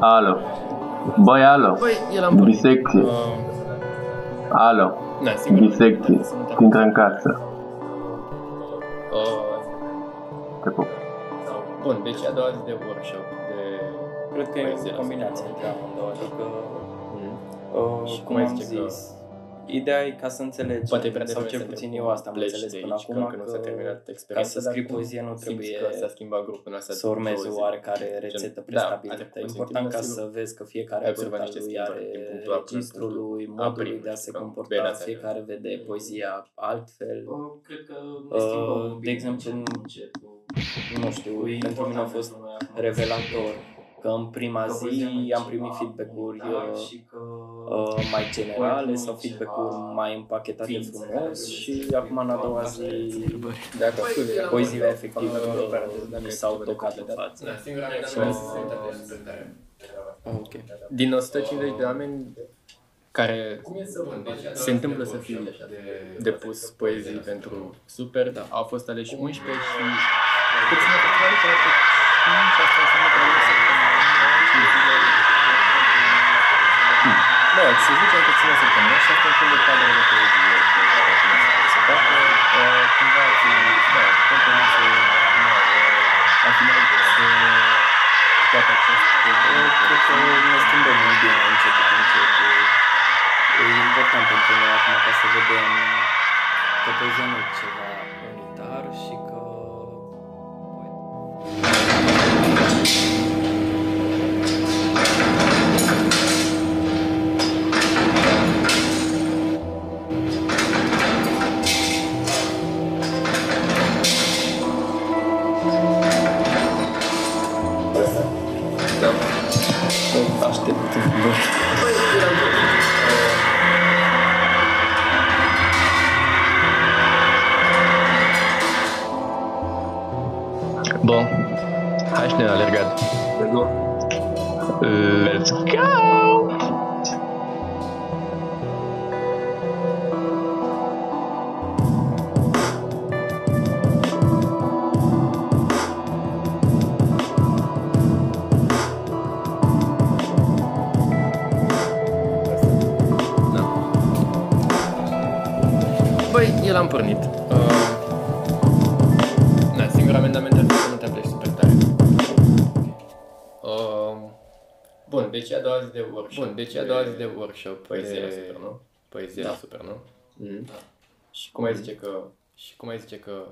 Alo. Băi, alo. Băi, el am pornit. Bisecție. Uh, Alo. na, sigur. Bisecție. Te pup. bun, deci a doua zi de workshop de... Cred că e poezie o la combinație între amândouă, adică, Mhm. uh, Și cum cum ai am zice că- zis, ideea e ca să înțelegi, Poate e prea sau devreme cel să puțin întreb eu cum asta am pleci înțeles de până aici, acum, că încă nu s-a că terminat ca experiența, să scrii dar cum poezie nu simți trebuie că s-a schimbat grupul în astea să urmezi două o zile? oarecare rețetă Gen- prestabilită. da, a trecut e puțin important timp, ca dar să sigur vezi că fiecare ai observat poet al niște lui schimbări are din punctul A până în registrul punctul lui, A modul prim, lui de a nu se știu, că comporta, bine ați fiecare vede poezia altfel. Cred că Uh, de exemplu, nu știu, pentru mine a fost revelator că în prima zi am primit feedback-uri uh, uh, mai generale sau feedback-uri mai împachetate frumos și acum în a doua zi Dacă scuze, poeziile efectiv Fără uh, paranteză, dacă mi ai s-au ceva de tocat în completat. față. Da, singura mea Și dată mai- să se uită de respectare. Ah, ok. Din 150 de oameni care se întâmplă să fie depus poezii pentru super, da. au fost aleși 11 și puțin de festival care pe 5, asta înseamnă că au săptămână, 5 zile. Da, să zicem că ține săptămână și asta e un fel de cadră de poezie pe care cum se facă, uh, cumva cu, da, contenit să, na, bun, deci e a doua zi de workshop. Bun, deci e a doua zi de workshop. Poezie la super, nu? Poezie la super, nu? Mm. Și cum ai zice că... Și cum ai zice că...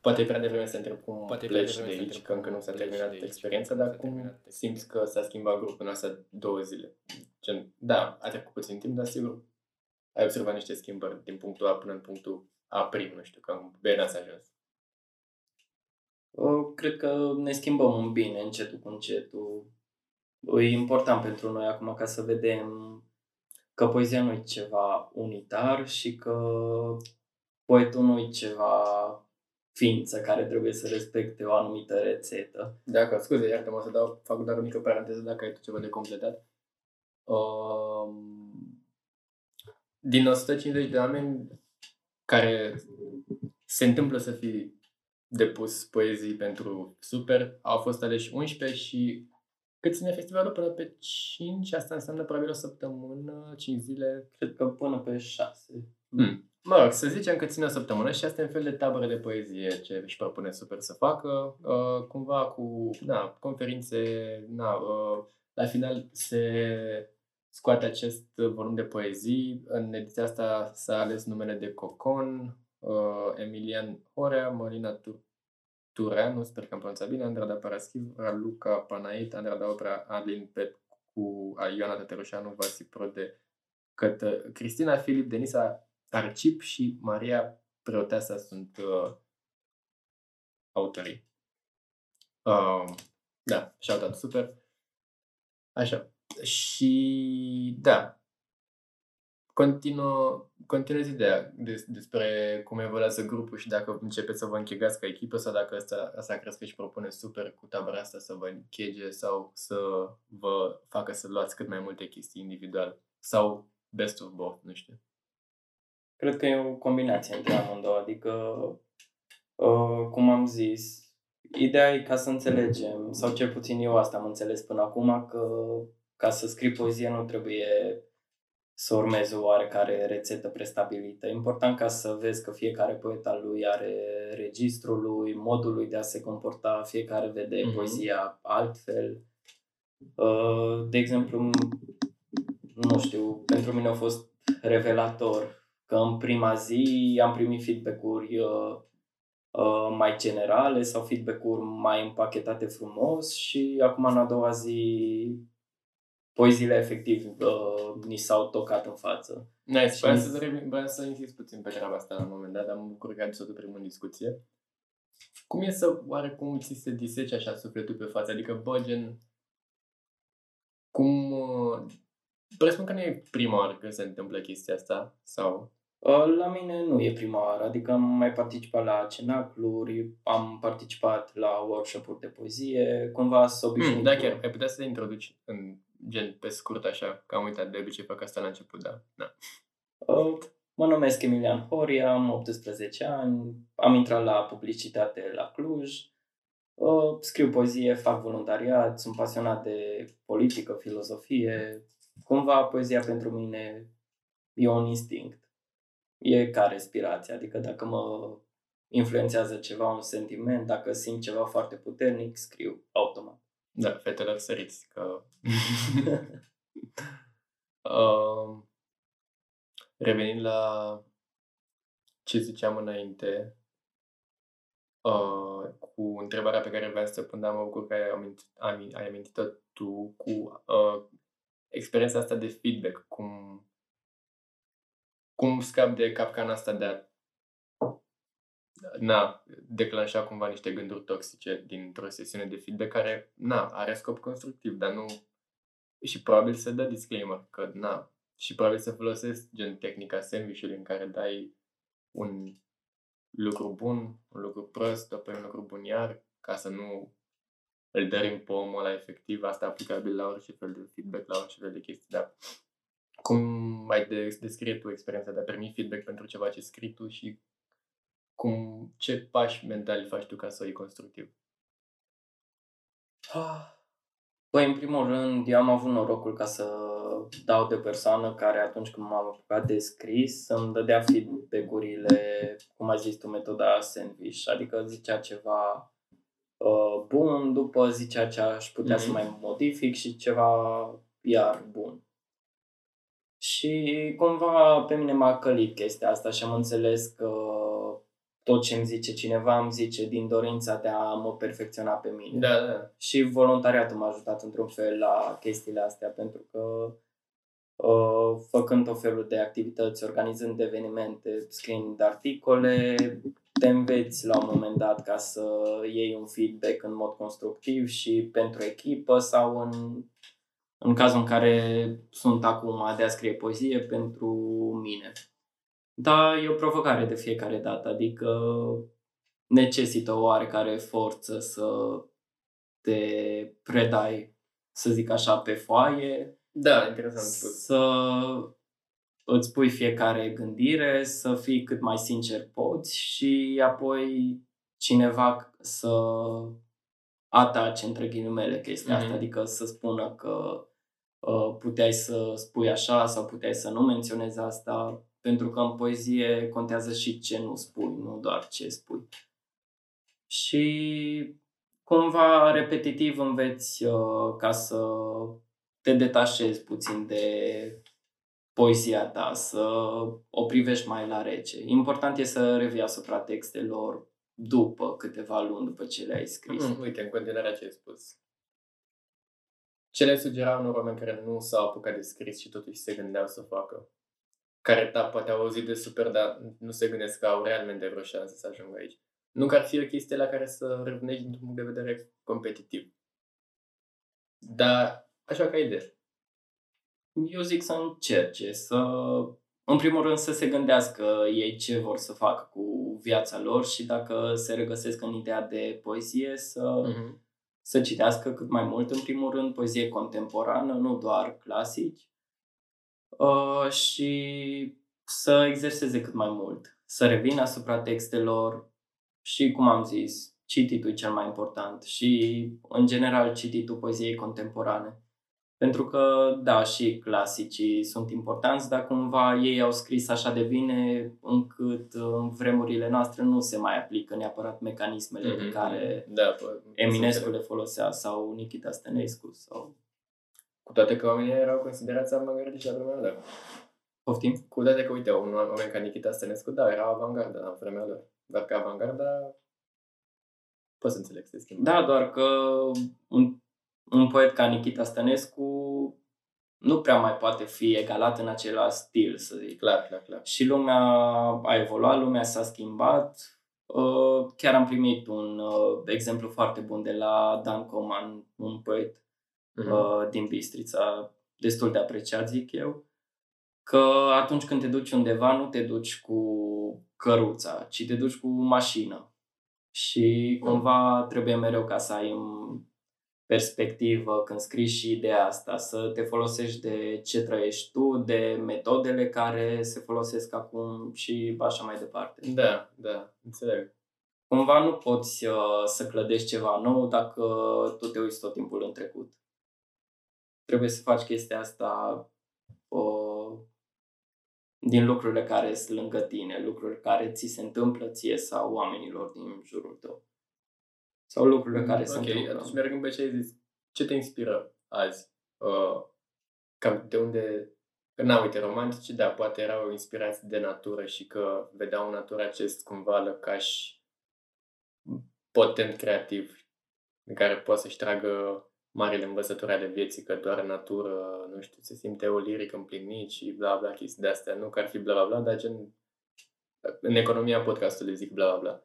Poate e prea devreme să întreb cum Poate pleci de aici, că încă nu s-a terminat experiența, dar cum simți că s-a schimbat grupul în astea două zile? Gen, da, a trecut puțin timp, dar sigur ai observat niște schimbări din punctul A până în punctul A prim, nu știu, că bine ați ajuns. Uh, Cred că ne schimbăm în bine, încetul cu încetul. E important pentru noi acum ca să vedem că poezia nu e ceva unitar și că poetul nu e ceva ființă care trebuie să respecte o anumită rețetă. Dacă, scuze, iartă mă să dau, fac doar o mică paranteză dacă ai tu ceva de completat. Um, din 150 de oameni care se întâmplă să fie depus poezii pentru super, au fost aleși 11 și cât ține festivalul până pe 5, asta înseamnă probabil o săptămână, 5 zile. Cred că până pe șase. Hmm. Mă rog, să zicem că ține o săptămână și asta e un fel de tabără de poezie ce își propune super să facă, uh, cumva cu na, conferințe, na, uh, la final se scoate acest volum de poezii. În ediția asta s-a ales numele de Cocon, uh, Emilian Horea, Marina Tur- Tureanu, sper că am pronunțat bine, Andrada Paraschiv, Raluca Panait, Andrada Opera, Adlin Pet cu Ioana Tătărușanu, Vasi Prode, Cătă, Cristina Filip, Denisa Arcip și Maria Preoteasa sunt uh, autorii. Uh, da, shout-out, super. Așa. Și da, continuă, continuă ideea des, despre cum evoluează grupul și dacă începeți să vă închegați ca echipă sau dacă asta, asta crezi că își propune super cu tabăra asta să vă închege sau să vă facă să luați cât mai multe chestii individual sau best of both, nu știu. Cred că e o combinație între amândouă, adică, uh, cum am zis, ideea e ca să înțelegem, sau cel puțin eu asta am înțeles până acum, că ca să scrii poezie nu trebuie să urmezi o oarecare rețetă prestabilită. E important ca să vezi că fiecare poet al lui are registrul lui, modul lui de a se comporta, fiecare vede mm-hmm. poezia altfel. Uh, de exemplu, nu știu, pentru mine a fost revelator că în prima zi am primit feedback-uri uh, uh, mai generale sau feedback-uri mai împachetate frumos și acum în a doua zi poeziile efectiv uh, ni s-au tocat în față. Nice. Și... Vreau să, vreau să insist puțin pe treaba asta la un moment dat, dar mă bucur că ai adus-o primul în discuție. Cum e să, oarecum, ți se disece așa sufletul pe față? Adică, bă, gen, cum... Uh, presupun că nu e prima oară când se întâmplă chestia asta, sau... Uh, la mine nu e prima oară, adică am mai participat la cenacluri, am participat la workshop-uri de poezie, cumva să obișnuit. Mm, da, chiar, ai putea să te introduci în gen pe scurt așa, că am uitat de obicei fac asta la început, da. da. Uh, mă numesc Emilian Horia, am 18 ani, am intrat la publicitate la Cluj, uh, scriu poezie, fac voluntariat, sunt pasionat de politică, filozofie. Cumva poezia pentru mine e un instinct. E ca respirația, adică dacă mă influențează ceva, un sentiment, dacă simt ceva foarte puternic, scriu automat. Da, fetelor săriți, că... uh, revenind la ce ziceam înainte, uh, cu întrebarea pe care vreau să pun, dar mă bucur că ai, amintit, ai, ai amintit-o tu, cu uh, experiența asta de feedback, cum, cum scap de capcana asta de a na, declanșa cumva niște gânduri toxice dintr-o sesiune de feedback care, na, are scop constructiv, dar nu... Și probabil să dă disclaimer că, na, și probabil să folosesc gen tehnica sandwich în care dai un lucru bun, un lucru prost, apoi un lucru bun iar, ca să nu îl dărim pe omul ăla efectiv, asta aplicabil la orice fel de feedback, la orice fel de chestii, dar cum mai descrie tu experiența de a primi feedback pentru ceva ce scrii tu și cum, ce pași mentali faci tu ca să o iei constructiv? Păi, în primul rând, eu am avut norocul ca să dau de persoană care atunci când m-am apucat de scris să-mi dădea feedback-urile, cum ai zis tu, metoda sandwich, adică zicea ceva uh, bun, după zicea ce aș putea mm-hmm. să mhm. mai modific și ceva iar bun. Și cumva pe mine m-a călit chestia asta și am înțeles că tot ce îmi zice cineva îmi zice din dorința de a mă perfecționa pe mine. Da, da. Și voluntariatul m-a ajutat într-un fel la chestiile astea, pentru că uh, făcând tot felul de activități, organizând evenimente, scriind articole, te înveți la un moment dat ca să iei un feedback în mod constructiv și pentru echipă sau în, în cazul în care sunt acum de a scrie poezie pentru mine. Da, e o provocare de fiecare dată, adică necesită o oarecare forță să te predai, să zic așa, pe foaie. Da, interesant. Să îți pui fiecare gândire, să fii cât mai sincer poți și apoi cineva să atace între ghilimele chestia mm-hmm. asta, adică să spună că uh, puteai să spui așa sau puteai să nu menționezi asta, pentru că în poezie contează și ce nu spui, nu doar ce spui. Și cumva repetitiv înveți uh, ca să te detașezi puțin de poezia ta, să o privești mai la rece. Important e să revii asupra textelor după câteva luni după ce le-ai scris. Mm, uite, în continuare ce ai spus. Ce le sugera unor oameni care nu s-au apucat de scris și totuși se gândeau să facă? Care, da, poate au auzit de super, dar nu se gândesc că au realmente vreo șansă să ajungă aici. Nu că ar fi o chestie la care să râvnești din punct de vedere competitiv. Dar, așa ca idee. Eu zic să încerce, să în primul rând să se gândească ei ce vor să facă cu viața lor și dacă se regăsesc în ideea de poezie să, uh-huh. să citească cât mai mult, în primul rând, poezie contemporană, nu doar clasici, uh, și să exerseze cât mai mult, să revină asupra textelor și, cum am zis, cititul e cel mai important și, în general, cititul poeziei contemporane. Pentru că, da, și clasicii sunt importanți, dar cumva ei au scris așa de bine încât în vremurile noastre nu se mai aplică neapărat mecanismele mm-hmm. pe care da, Eminescu le folosea sau Nikita Stănescu sau... Cu toate că oamenii erau considerați avangardiști la vremea lor. Poftim? Cu toate că, uite, un oameni ca Nikita Stănescu, da, era avangardă la vremea lor. Dar ca avangarda Poți să înțeleg, se schimbă. Da, doar că un un poet ca Nikita Stănescu nu prea mai poate fi egalat în același stil, să zic. Clar, clar, clar. Și lumea a evoluat, lumea s-a schimbat. Uh, chiar am primit un uh, exemplu foarte bun de la Dan Coman, un poet uh-huh. din Bistrița, destul de apreciat, zic eu, că atunci când te duci undeva, nu te duci cu căruța, ci te duci cu mașină. Și cumva trebuie mereu ca să ai perspectivă când scrii și ideea asta, să te folosești de ce trăiești tu, de metodele care se folosesc acum și așa mai departe. Da, da, înțeleg. Cumva nu poți uh, să clădești ceva nou dacă tu te uiți tot timpul în trecut. Trebuie să faci chestia asta uh, din lucrurile care sunt lângă tine, lucruri care ți se întâmplă ție sau oamenilor din jurul tău. Sau lucrurile care mm, okay, se întâmplă. atunci mergând pe ce ai zis, ce te inspiră azi? Uh, cam de unde... Că n uite, romantici, da, poate erau inspirați de natură și că vedeau natura acest cumva lăcaș potent creativ în care poate să-și tragă marile învățături ale vieții, că doar natură, nu știu, se simte o lirică împlinit și bla bla chestii de astea. Nu că ar fi bla bla bla, dar gen în economia podcastului zic bla bla bla.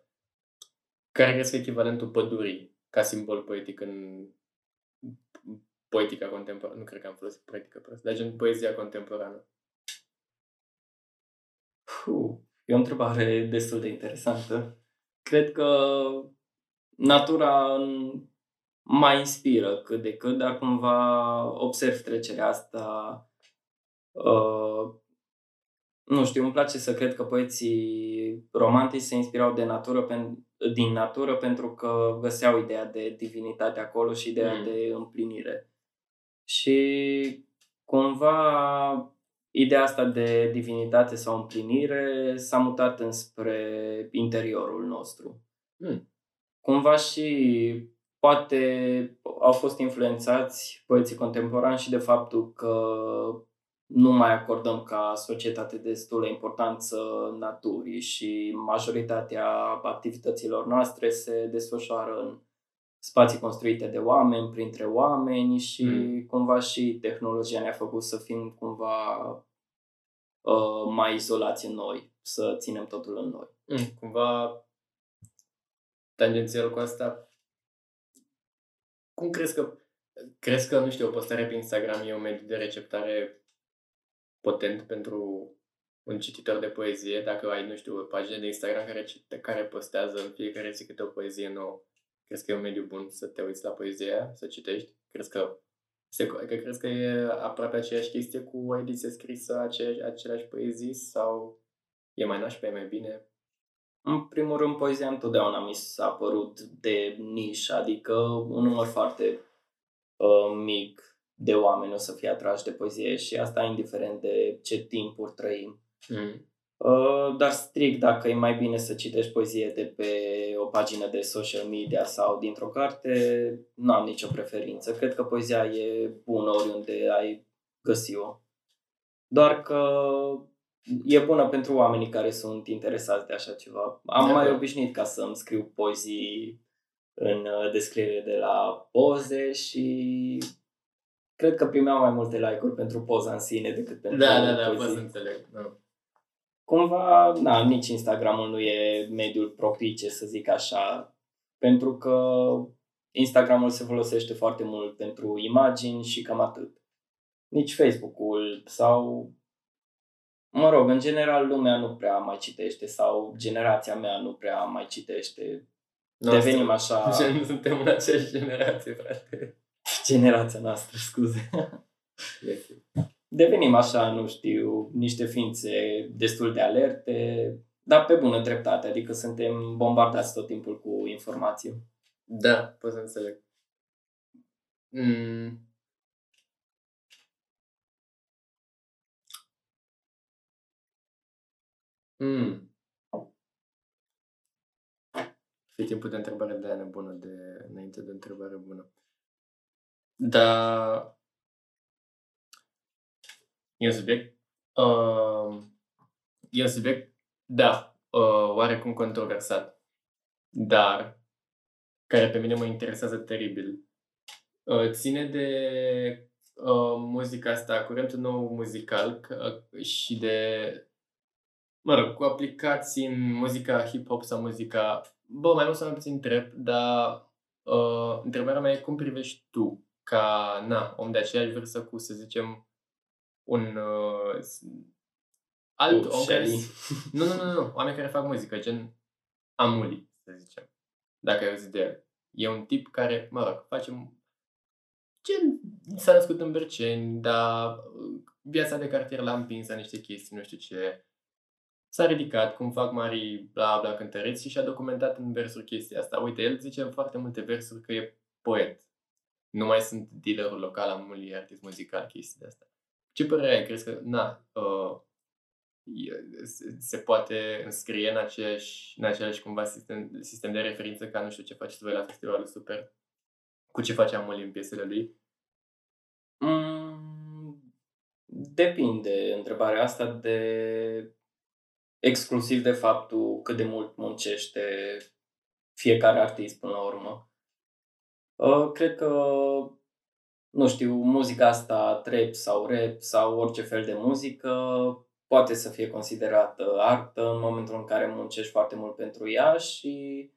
Care este echivalentul pădurii ca simbol poetic în poetica contemporană? Nu cred că am folosit poetică prost, dar gen poezia contemporană. Puh, e o întrebare destul de interesantă. Cred că natura mai inspiră cât de cât, dar cumva observ trecerea asta. Uh, nu știu, îmi place să cred că poeții romantici se inspirau de natură pen, din natură pentru că găseau ideea de divinitate acolo și ideea mm. de împlinire. Și cumva ideea asta de divinitate sau împlinire s-a mutat înspre interiorul nostru. Mm. Cumva și poate au fost influențați poeții contemporani și de faptul că nu mai acordăm ca societate destulă importanță naturii și majoritatea activităților noastre se desfășoară în spații construite de oameni, printre oameni și mm. cumva și tehnologia ne-a făcut să fim cumva uh, mai izolați în noi, să ținem totul în noi. Mm, cumva tangențial cu asta, cum crezi că crezi că, nu știu, o postare pe Instagram e un mediu de receptare potent pentru un cititor de poezie, dacă ai, nu știu, o pagină de Instagram care, care postează în fiecare zi câte o poezie nouă, crezi că e un mediu bun să te uiți la poezia, să citești? Crezi că, se, că crezi că e aproape aceeași chestie cu o ediție scrisă, aceeași, aceleași poezii sau e mai nașpa, e mai bine? În primul rând, poezia întotdeauna mi s-a părut de nișă, adică un număr foarte uh, mic de oameni o să fie atrași de poezie și asta indiferent de ce timpuri trăim. Mm. Uh, dar strict dacă e mai bine să citești poezie de pe o pagină de social media sau dintr-o carte, nu am nicio preferință. Cred că poezia e bună oriunde ai găsi-o. Doar că e bună pentru oamenii care sunt interesați de așa ceva. Am mai obișnuit ca să-mi scriu poezii în uh, descriere de la poze și cred că primeam mai multe like-uri pentru poza în sine decât pentru Da, da, da, pot să înțeleg. Da. Cumva, na, nici Instagramul nu e mediul propice, să zic așa, pentru că Instagramul se folosește foarte mult pentru imagini și cam atât. Nici Facebook-ul sau Mă rog, în general lumea nu prea mai citește sau generația mea nu prea mai citește. Noastră. Devenim așa... Gen, suntem în aceeași generație, frate. Generația noastră, scuze. Devenim așa, nu știu, niște ființe destul de alerte, dar pe bună dreptate, adică suntem bombardați tot timpul cu informație. Da, pot să înțeleg. Mm. Mm. Fii timpul de întrebare de aia bună, de, înainte de întrebare bună. Da. E un subiect. Uh, e un subiect, da, uh, oarecum controversat. Dar, care pe mine mă interesează teribil. Uh, ține de uh, muzica asta, curentul nou muzical uh, și de mă rog, cu aplicații în muzica hip-hop sau muzica, bă, mai mult sau mai puțin trap, dar uh, întrebarea mea e cum privești tu ca, na, om de aceeași vârstă cu, să zicem, un uh, alt om care... Nu, nu, nu, nu, oameni care fac muzică, gen Amuli, să zicem, dacă ai auzit de el. E un tip care, mă rog, face gen, s-a născut în Berceni, dar uh, viața de cartier l-a împins la niște chestii, nu știu ce s-a ridicat, cum fac mari bla bla cântăreți și a documentat în versuri chestia asta. Uite, el zice în foarte multe versuri că e poet. Nu mai sunt dealerul local, am mulți artist muzical, chestii de asta. Ce părere ai? Crezi că, na, uh, se poate înscrie în, aceeași, în același cumva sistem, sistem de referință ca nu știu ce faceți voi la festivalul Super? Cu ce face Amuli în piesele lui? Mm, depinde întrebarea asta de exclusiv de faptul cât de mult muncește fiecare artist până la urmă. Uh, cred că, nu știu, muzica asta, trap sau rap sau orice fel de muzică, poate să fie considerată artă în momentul în care muncești foarte mult pentru ea și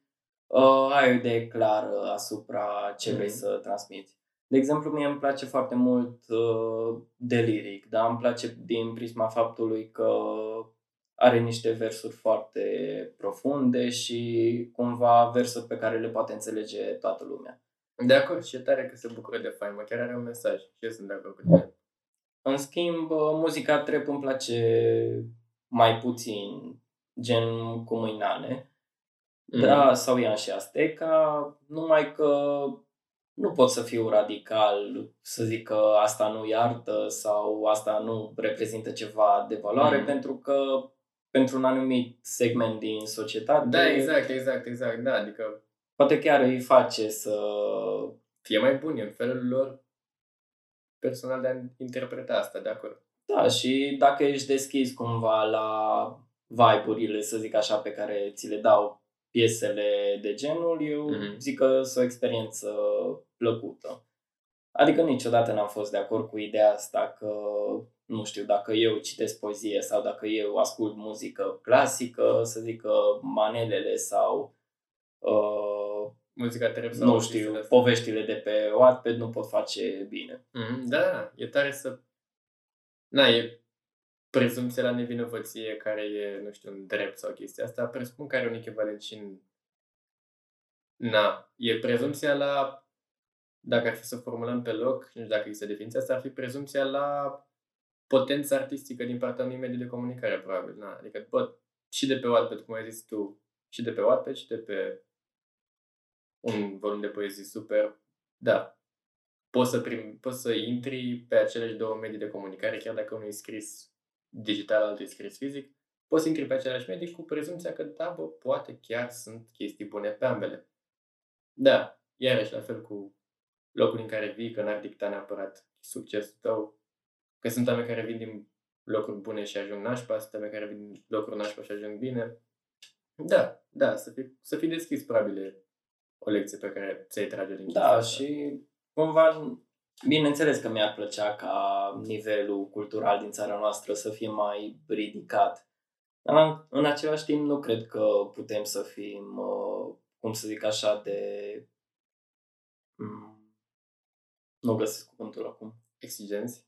uh, ai o idee clară asupra ce vrei mm-hmm. să transmiți. De exemplu, mie îmi place foarte mult uh, de liric, dar îmi place din prisma faptului că are niște versuri foarte profunde și cumva versuri pe care le poate înțelege toată lumea. De acord, și e tare că se bucură de faimă, chiar are un mesaj și eu sunt de acord cu tine. În schimb, muzica trap îmi place mai puțin, gen cu mâinane, mm. da, sau Ian și Azteca, numai că nu pot să fiu radical, să zic că asta nu iartă sau asta nu reprezintă ceva de valoare, mm. pentru că pentru un anumit segment din societate. Da, exact, exact, exact, da, adică... Poate chiar îi face să... Fie mai buni în felul lor personal de a interpreta asta, de acord. Da, și dacă ești deschis cumva la vibe-urile, să zic așa, pe care ți le dau piesele de genul, eu mm-hmm. zic că sunt o experiență plăcută. Adică niciodată n-am fost de acord cu ideea asta că nu știu, dacă eu citesc poezie sau dacă eu ascult muzică clasică, să zic că manelele sau uh, muzica trebuie nu știu, poveștile de pe Wattpad nu pot face bine. Mm-hmm, da, da, e tare să... Na, e prezumția la nevinovăție care e, nu știu, un drept sau chestia asta, presupun că are un echivalent și în... Na, e prezumția la... Dacă ar fi să formulăm pe loc, nu știu dacă există definiția asta, ar fi prezumția la potență artistică din partea unui mediu de comunicare, probabil. Na? Adică, bă, și de pe Wattpad, cum ai zis tu, și de pe Wattpad, și de pe un volum de poezii super, da, poți să, prim, poți să intri pe aceleași două medii de comunicare, chiar dacă unul e scris digital, altul e scris fizic, poți să intri pe aceleași medii cu prezumția că, da, bă, poate chiar sunt chestii bune pe ambele. Da, iarăși la fel cu locul în care vii, că n-ar dicta neapărat succesul tău, Că sunt oameni care vin din locuri bune și ajung nașpa, sunt pe care vin locuri nașpa și ajung bine. Da, da, să fii, să fii deschis, probabil, o lecție pe care ți-ai trage din Da, asta. și cumva, bineînțeles că mi-ar plăcea ca nivelul cultural din țara noastră să fie mai ridicat. Dar în același timp nu cred că putem să fim, uh, cum să zic așa, de... Mm, nu găsesc cuvântul acum. Exigenți?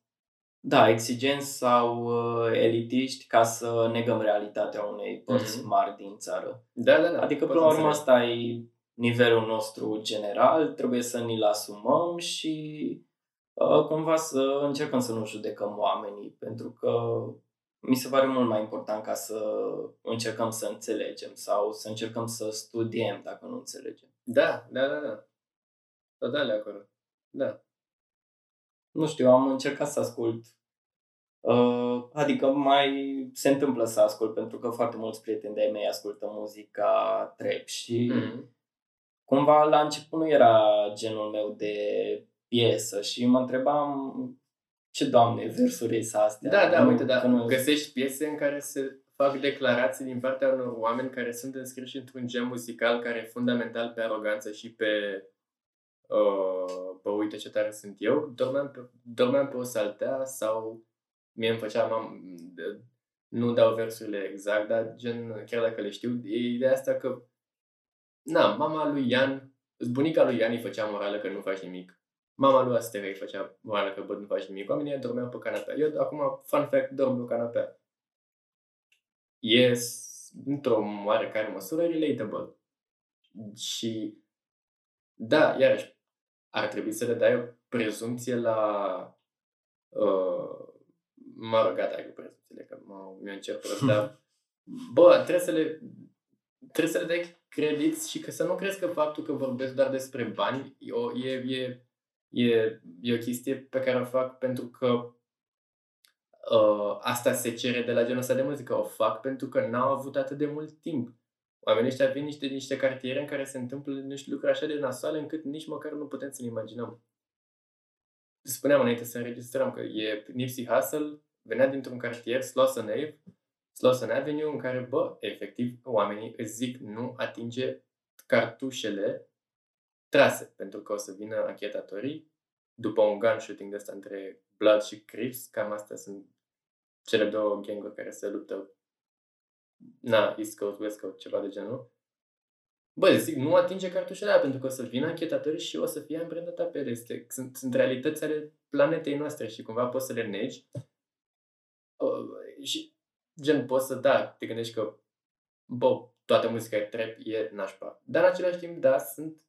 Da, exigenți sau uh, elitiști ca să negăm realitatea unei părți mm-hmm. mari din țară. Da, da, da. Adică, până la urmă, asta e nivelul nostru general, trebuie să ni-l asumăm și uh, cumva să încercăm să nu judecăm oamenii, pentru că mi se pare mult mai important ca să încercăm să înțelegem sau să încercăm să studiem dacă nu înțelegem. Da, da, da, da. Total de acord. Da nu știu, am încercat să ascult. Uh, adică mai se întâmplă să ascult, pentru că foarte mulți prieteni de-ai mei ascultă muzica trap și mm-hmm. cumva la început nu era genul meu de piesă și mă întrebam ce doamne versuri sunt astea. Da, da, uite, da. Nu... Găsești piese în care se fac declarații din partea unor oameni care sunt înscriși într-un gen muzical care e fundamental pe aroganță și pe uh, bă, uite ce tare sunt eu, dormeam pe, dormeam pe o saltea sau mie îmi făcea mam, nu dau versurile exact, dar gen, chiar dacă le știu, e ideea asta că na, mama lui Ian, bunica lui Ian îi făcea morală că nu faci nimic. Mama lui Astere îi făcea morală că bă, nu faci nimic. Oamenii dormeau pe canapea. Eu acum, fun fact, dorm pe canapea. Yes, într-o oarecare măsură relatable. Și da, iarăși, ar trebui să le dai o prezumție la... Uh, mă rog, gata cu prezumțiile, că mă, mi-o încerc prost, dar bă, trebuie să le trebuie să le dai credit și că să nu crezi că faptul că vorbesc doar despre bani e, o, e, e, e, e o chestie pe care o fac pentru că uh, asta se cere de la genul ăsta de muzică. O fac pentru că n-au avut atât de mult timp. Oamenii ăștia vin niște, niște cartiere în care se întâmplă niște lucruri așa de nasoale încât nici măcar nu putem să ne imaginăm. Spuneam înainte să înregistrăm că e Nipsey Hussle venea dintr-un cartier, Slauson Ave, Slauson Avenue, în care, bă, efectiv, oamenii îți zic nu atinge cartușele trase, pentru că o să vină anchetatorii după un gun shooting de ăsta între Blood și Crips, cam astea sunt cele două ganguri care se luptă na, East Coast, West Coast, ceva de genul. Bă, zic, nu atinge cartușele aia, pentru că o să vină anchetatorii și o să fie amprentată pe ele. Este, sunt, sunt realități ale planetei noastre și cumva poți să le negi. Uh, și gen, poți să, da, te gândești că, bă, toată muzica e trap, e nașpa. Dar în același timp, da, sunt,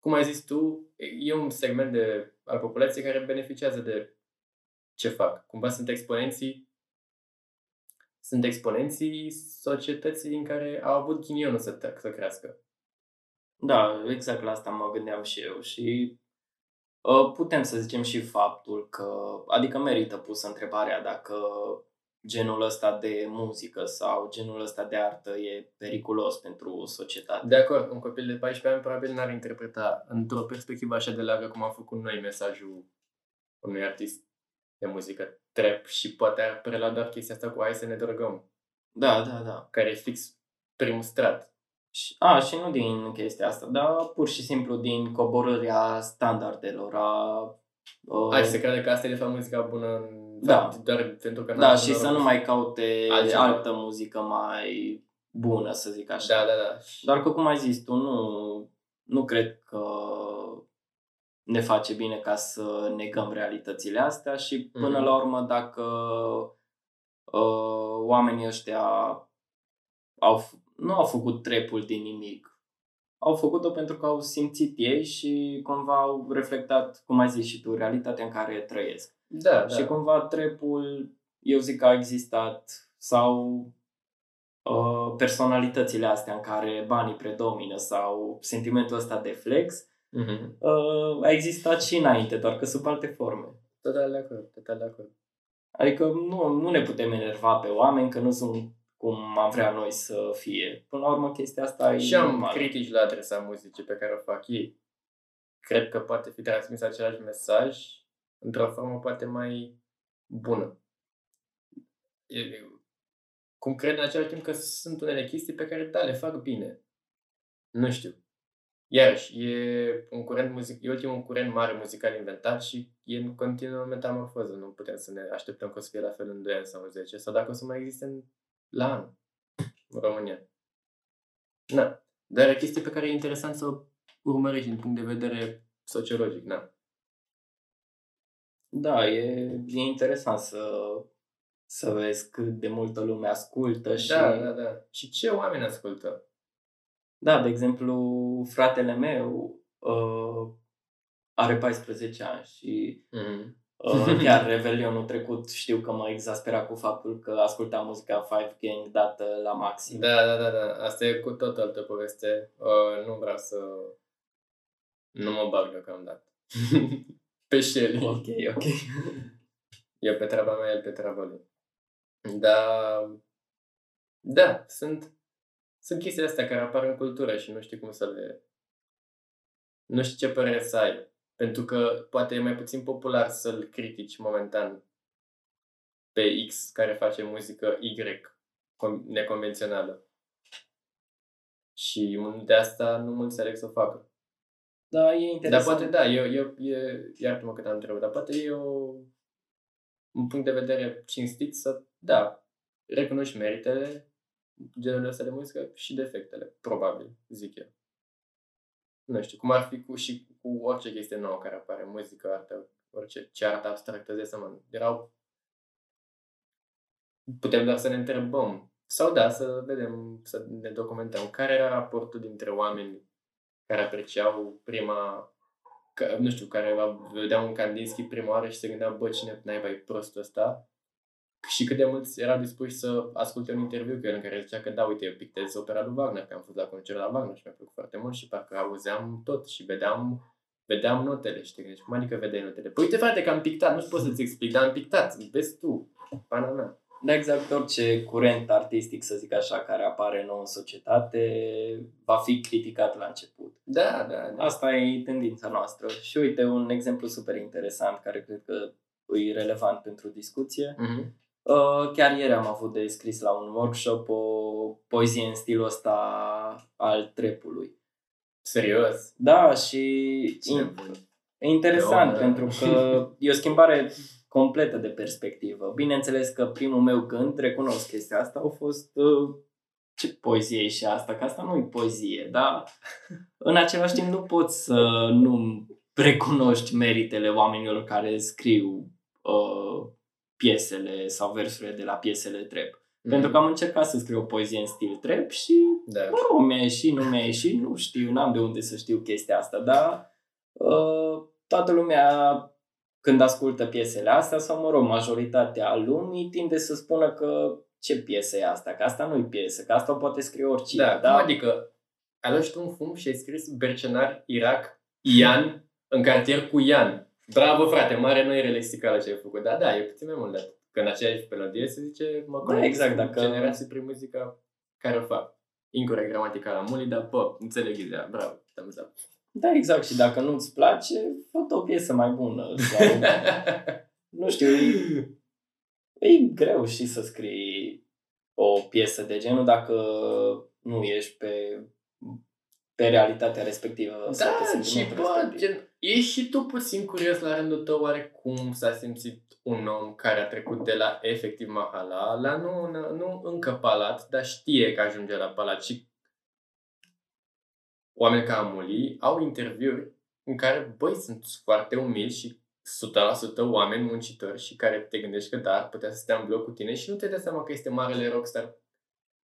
cum ai zis tu, e un segment de, al populației care beneficiază de ce fac. Cumva sunt exponenții sunt exponenții societății din care au avut ghinionul să, să crească. Da, exact la asta mă gândeam și eu și uh, putem să zicem și faptul că, adică merită pusă întrebarea dacă genul ăsta de muzică sau genul ăsta de artă e periculos pentru societate. De acord, un copil de 14 ani probabil n-ar interpreta într-o perspectivă așa de largă cum am făcut noi mesajul unui artist de muzică trap și poate ar prelua doar chestia asta cu hai să ne drogăm. Da, da, da. Care e fix primul strat. Și, a, și nu din chestia asta, dar pur și simplu din coborârea standardelor, a... Uh, a, și se crede că asta e de fapt muzica bună în da. doar pentru că Da, și să nu mai caute altceva. altă muzică mai bună, să zic așa. Da, da, da. Doar că, cum ai zis tu, nu, nu cred că ne face bine ca să negăm realitățile astea și până mm-hmm. la urmă dacă uh, oamenii ăștia au, nu au făcut trepul din nimic, au făcut-o pentru că au simțit ei și cumva au reflectat, cum ai zis și tu, realitatea în care trăiesc. Da, și da. cumva trepul, eu zic că a existat sau uh, personalitățile astea în care banii predomină sau sentimentul ăsta de flex, uh-huh. uh, a existat și înainte, doar că sub alte forme. Total de acord, total de acord. Adică nu, nu ne putem enerva pe oameni că nu sunt cum am vrea noi să fie. Până la urmă, chestia asta și e am normal. critici la adresa muzicii pe care o fac ei. Cred că poate fi transmis același mesaj într-o formă poate mai bună. e, cum cred în același timp că sunt unele chestii pe care, da, le fac bine. Nu știu. Iarăși, e un curent muzic, e ultimul curent mare muzical inventat și e în continuă metamorfoză. Nu putem să ne așteptăm că o să fie la fel în 2 ani sau în 10 sau dacă o să mai existe în, la an în România. Na. Dar e chestie pe care e interesant să o urmărești din punct de vedere sociologic, na. Da, e, e interesant să, să vezi cât de multă lume ascultă și... Da, da, da. Și ce oameni ascultă? Da, de exemplu, fratele meu uh, are 14 ani și mm-hmm. uh, chiar Revelionul trecut știu că mă exaspera cu faptul că asculta muzica Five Gang dată la maxim. Da, da, da, da. Asta e cu tot altă poveste. Uh, nu vreau să... Nu mă bag deocamdată. pe Shelly. Ok, ok. Eu pe treaba mea, el pe treaba lui. Da, da, sunt sunt chestiile astea care apar în cultură și nu știi cum să le... Nu știi ce părere să ai. Pentru că poate e mai puțin popular să-l critici momentan pe X care face muzică Y neconvențională. Și de asta nu mă înțeleg să o facă. Da, e interesant. Dar poate da, eu, eu, e, iartă-mă că am întrebat, dar poate e o, un punct de vedere cinstit să, da, recunoști meritele, genurile astea de muzică și defectele, probabil, zic eu. Nu știu, cum ar fi cu, și cu orice chestie nouă care apare, muzică, artă, orice, ce artă abstractă de seamă. Erau... Putem doar să ne întrebăm, sau da, să vedem, să ne documentăm care era raportul dintre oameni care apreciau prima că, nu știu, care vedeau un Kandinsky prima oară și se gândeau, bă, cine naiba e prostul ăsta? Și cât de mulți erau dispuși să asculte un interviu cu el în care zicea că da, uite, eu pictez opera lui Wagner, că am fost la concert la Wagner și mi-a plăcut foarte mult și parcă auzeam tot și vedeam, vedeam notele și te gândești, cum adică vedeai notele? Păi uite frate că am pictat, nu pot să-ți explic, dar am pictat, vezi tu, pana mea. Da, exact orice curent artistic, să zic așa, care apare nou în societate, va fi criticat la început. Da, da, da. Asta e tendința noastră. Și uite, un exemplu super interesant, care cred că e relevant pentru discuție. Mm-hmm. Uh, chiar ieri am avut de scris la un workshop o poezie în stilul ăsta al trepului. Serios? Da, și e interesant pentru că e o schimbare completă de perspectivă. Bineînțeles că primul meu gând, recunosc chestia asta, au fost uh, ce poezie e și asta, că asta nu e poezie, dar în același timp nu poți să nu recunoști meritele oamenilor care scriu uh, piesele sau versurile de la piesele trap. Mm. Pentru că am încercat să scriu o poezie în stil trap și da. nu mi-a ieșit, nu mi-a ieșit, nu știu, n-am de unde să știu chestia asta, dar uh, toată lumea când ascultă piesele astea, sau mă rog, majoritatea lumii tinde să spună că ce piesă e asta, că asta nu e piesă, că asta o poate scrie oricine. Da, da? adică ai luat tu un fum și ai scris Bercenar, Irak, Ian, în cartier cu Ian. Bravo, frate, mare nu e lexicală ce ai făcut. Da, da, e puțin mai mult de atât. Că în aceeași melodie se zice, mă da, exact, dacă... generații prin muzica care o fac. Incorrect gramatical la muli, dar pă, înțeleg ideea. Bravo, thumbs up. Da, exact. Și dacă nu-ți place, fă o piesă mai bună. Sau... nu știu, e, e greu și să scrii o piesă de genul dacă nu ești pe pe realitatea respectivă. Da, și bă, gen, ești și tu puțin curios la rândul tău oare cum s-a simțit un om care a trecut de la efectiv mahala la nu, nu încă palat, dar știe că ajunge la palat și oameni ca Amuli au interviuri în care, băi, sunt foarte umili și 100% oameni muncitori și care te gândești că da, ar putea să stea în bloc cu tine și nu te dai seama că este marele rockstar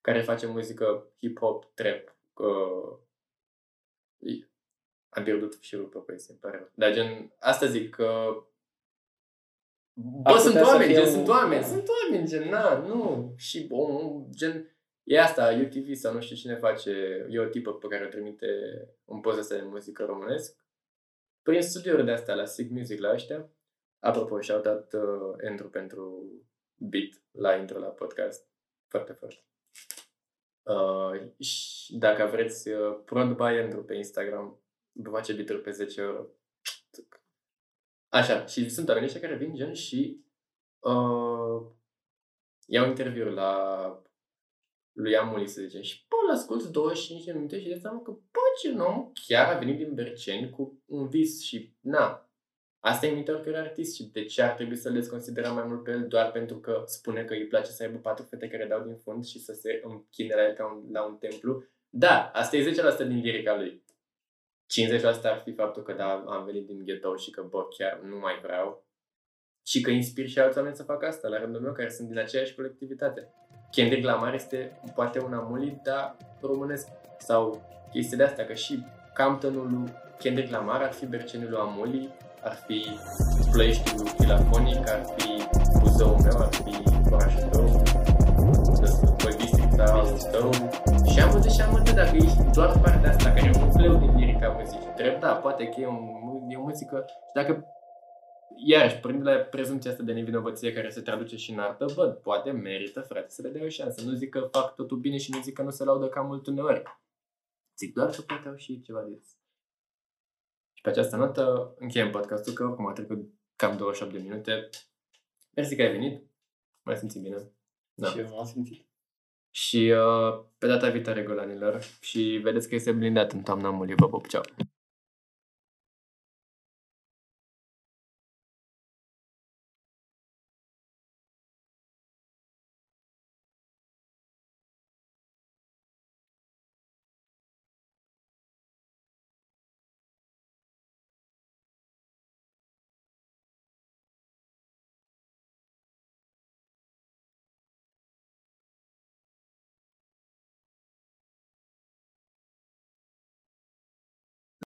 care face muzică hip-hop, trap, uh, am pierdut firul pe poezie, îmi pare rău. Dar gen, asta zic că Bă, sunt oameni, gen, un... sunt oameni, sunt oameni, gen, na, nu. Și, om, gen, e asta, UTV sau nu știu cine face, e o tipă pe care o trimite un post ăsta de muzică românesc, prin studiuri de astea, la Sig Music, la ăștia. Apropo, și-au dat uh, Andrew pentru beat la intro la podcast. Foarte, foarte. Uh, și dacă vreți, uh, prod by Andrew pe Instagram, vă face beat pe 10 euro. Așa, și sunt oamenii ăștia care vin gen și uh, iau interviuri la lui Amuli, să zicem, și bă, îl asculti 25 de minute și de seama că, bă, ce om chiar a venit din Berceni cu un vis și, na, asta e mintea oricărui artist și de ce ar trebui să le considerăm mai mult pe el doar pentru că spune că îi place să aibă patru fete care dau din fund și să se închine la el ca un, la un templu. Da, asta e 10% din lirica lui. 50% ar fi faptul că da, am venit din ghetto și că, bă, chiar nu mai vreau. Și că inspir și alți oameni să facă asta, la rândul meu, care sunt din aceeași colectivitate. Kendrick Lamar este poate un amulit, dar românesc. Sau chestii de asta, că și Camptonul lui Kendrick Lamar ar fi Bercenul lui Amuli, ar fi Ploieștiul Filafonic, ar fi Buzăul meu, ar fi orașul tău, Districta tău. Și am văzut și am văzut dacă ești doar partea asta, care e un nucleu din lirica muzicii. Drept, da, poate că e, un, e o muzică și dacă iarăși, prin la prezumția asta de nevinovăție care se traduce și în artă, bă, poate merită, frate, să le dea o șansă. Nu zic că fac totul bine și nu zic că nu se laudă cam mult uneori. Zic doar că poate au și ceva de zis. Și pe această notă încheiem podcastul, că acum a trecut cam 28 de minute. Mersi că ai venit. Mai simți bine. Da. Și eu m-am simțit. Și uh, pe data viitoare, golanilor. Și vedeți că este blindat în toamna mulie. Vă pop, ceau!